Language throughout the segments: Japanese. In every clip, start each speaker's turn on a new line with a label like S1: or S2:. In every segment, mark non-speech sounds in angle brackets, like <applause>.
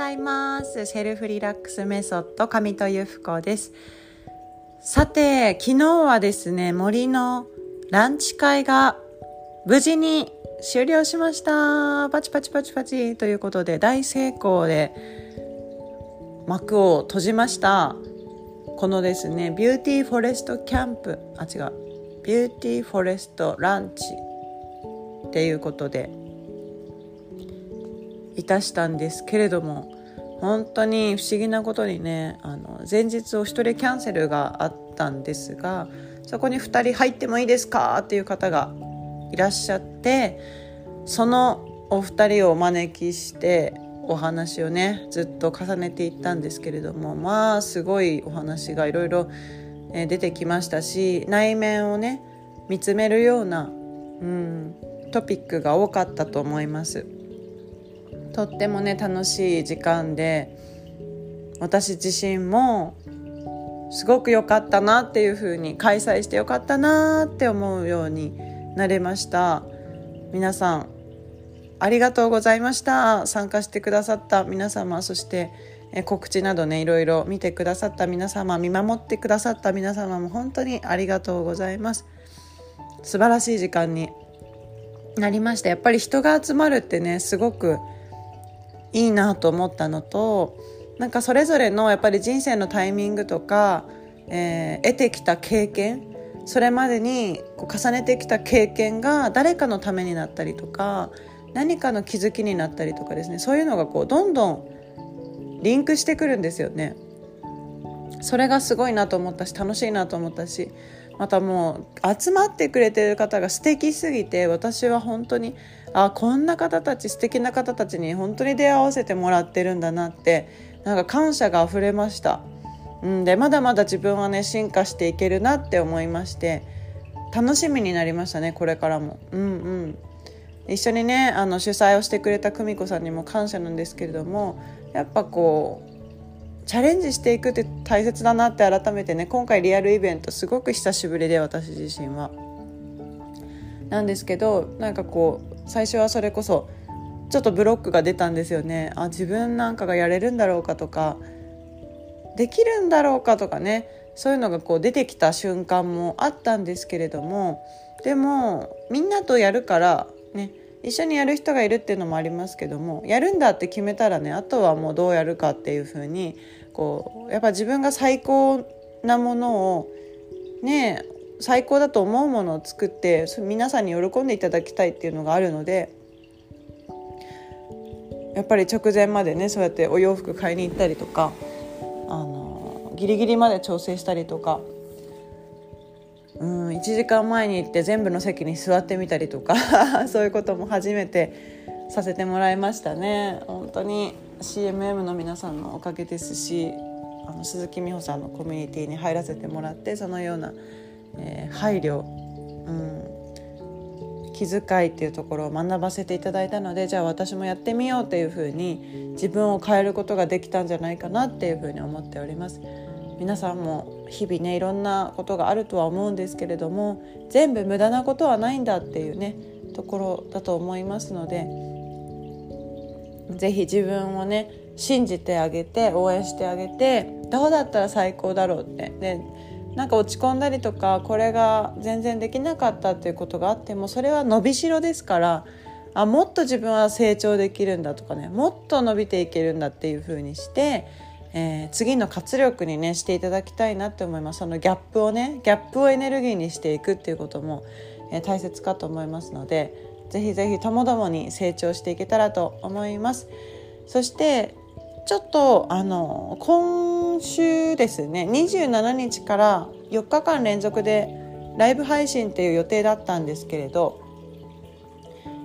S1: ざいます。セルフリラックスメソッド上戸由布子です。さて昨日はですね森のランチ会が無事に終了しました。パチパチパチパチ。ということで大成功で幕を閉じました。このですねビューティーフォレストキャンプあ違う。ビューティーフォレストランチっていうことでいたしたんですけれども本当に不思議なことにねあの前日お一人キャンセルがあったんですがそこに2人入ってもいいですかっていう方がいらっしゃってそのお二人をお招きしてお話をねずっと重ねていったんですけれどもまあすごいお話がいろいろ出てきましたし内面をね見つめるような、うん、トピックが多かったと思います。とってもね楽しい時間で私自身もすごく良かったなっていう風に開催して良かったなって思うようになれました。皆さんありがとうございました。参加してくださった皆様そして告知などねいろいろ見てくださった皆様見守ってくださった皆様も本当にありがとうございます。素晴らしい時間になりました。やっぱり人が集まるってねすごくいいなと思ったのとなんかそれぞれのやっぱり人生のタイミングとか、えー、得てきた経験それまでにこう重ねてきた経験が誰かのためになったりとか何かの気づきになったりとかですねそういうのがこうどんどんリンクしてくるんですよね。それがすごいなと思ったし楽しいなと思ったしまたもう集まってくれてる方が素敵すぎて私は本当にあこんな方たち素敵な方たちに本当に出会わせてもらってるんだなってなんか感謝があふれました。うん、でまだまだ自分はね進化していけるなって思いまして楽しみになりましたねこれからも。うんうん一緒にねあの主催をしてくれた久美子さんにも感謝なんですけれどもやっぱこうチャレンジしていくって大切だなって改めてね今回リアルイベントすごく久しぶりで私自身は。なんですけどなんかこう最初はそれこそちょっとブロックが出たんですよねあ自分なんかがやれるんだろうかとかできるんだろうかとかねそういうのがこう出てきた瞬間もあったんですけれどもでもみんなとやるからね一緒にやる人がいるっていうのもありますけどもやるんだって決めたらねあとはもうどうやるかっていう風にこうやっぱ自分が最高なものをね最高だと思うものを作って皆さんに喜んでいただきたいっていうのがあるのでやっぱり直前までねそうやってお洋服買いに行ったりとかあのギリギリまで調整したりとか、うん、1時間前に行って全部の席に座ってみたりとか <laughs> そういうことも初めてさせてもらいましたね。本当に CMM の皆さんのおかげですしあの鈴木美穂さんのコミュニティに入らせてもらってそのようなえー、配慮、うん、気遣いっていうところを学ばせていただいたのでじゃあ私もやってみようっていうふうに自分を変えることができたんじゃないかなっていうふうに思っております。皆さんも日々ねいろんなことがあるとは思うんですけれども全部無駄なことはないんだっていうねところだと思いますので是非自分をね信じてあげて応援してあげてどうだったら最高だろうって。でなんか落ち込んだりとかこれが全然できなかったっていうことがあってもそれは伸びしろですからあもっと自分は成長できるんだとかねもっと伸びていけるんだっていう風にして、えー、次の活力にねしていただきたいなって思います。そのギャップをねギャップをエネルギーにしていくっていうことも、えー、大切かと思いますのでぜひぜひともどもに成長していけたらと思います。そしてちょっとあの今週ですね27日から4日間連続でライブ配信っていう予定だったんですけれど、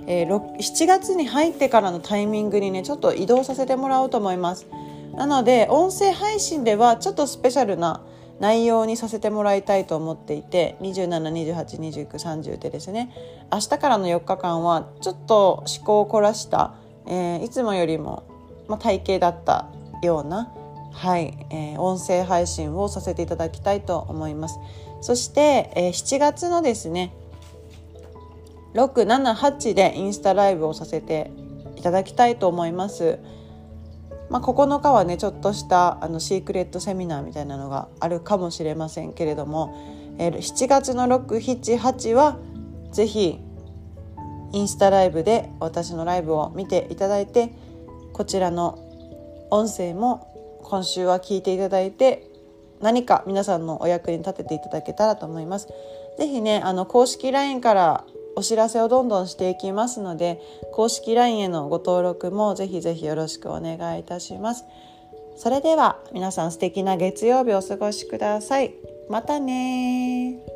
S1: えー、7月に入ってからのタイミングにねちょっと移動させてもらおうと思います。なので音声配信ではちょっとスペシャルな内容にさせてもらいたいと思っていて27282930でですね明日からの4日間はちょっと思考を凝らした、えー、いつもよりもまあ、体型だったような、はいえー、音声配信をさせていただきたいと思います。そして、えー、7月のですね678でインスタライブをさせていただきたいと思います。まあ、9日はねちょっとしたあのシークレットセミナーみたいなのがあるかもしれませんけれども、えー、7月の678は是非インスタライブで私のライブを見ていただいてこちらの音声も今週は聞いていただいて何か皆さんのお役に立てていただけたらと思います。ぜひねあの公式 LINE からお知らせをどんどんしていきますので公式 LINE へのご登録もぜひぜひよろしくお願いいたします。それでは皆さん素敵な月曜日をお過ごしください。またね